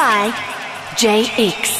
By Jay-x.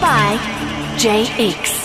by Jay-x.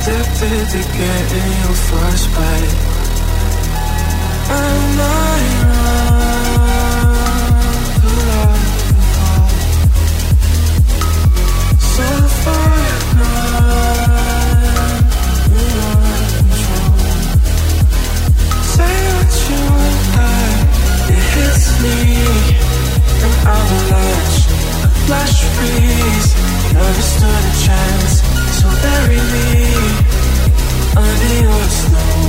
addicted to getting you frostbite. I'm not enough to love you. So far gone, you're control. Say what you want, it hits me, and I'm a flash freeze. Never stood a chance. So bury me under your snow.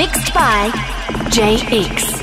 mixed by Jay-x.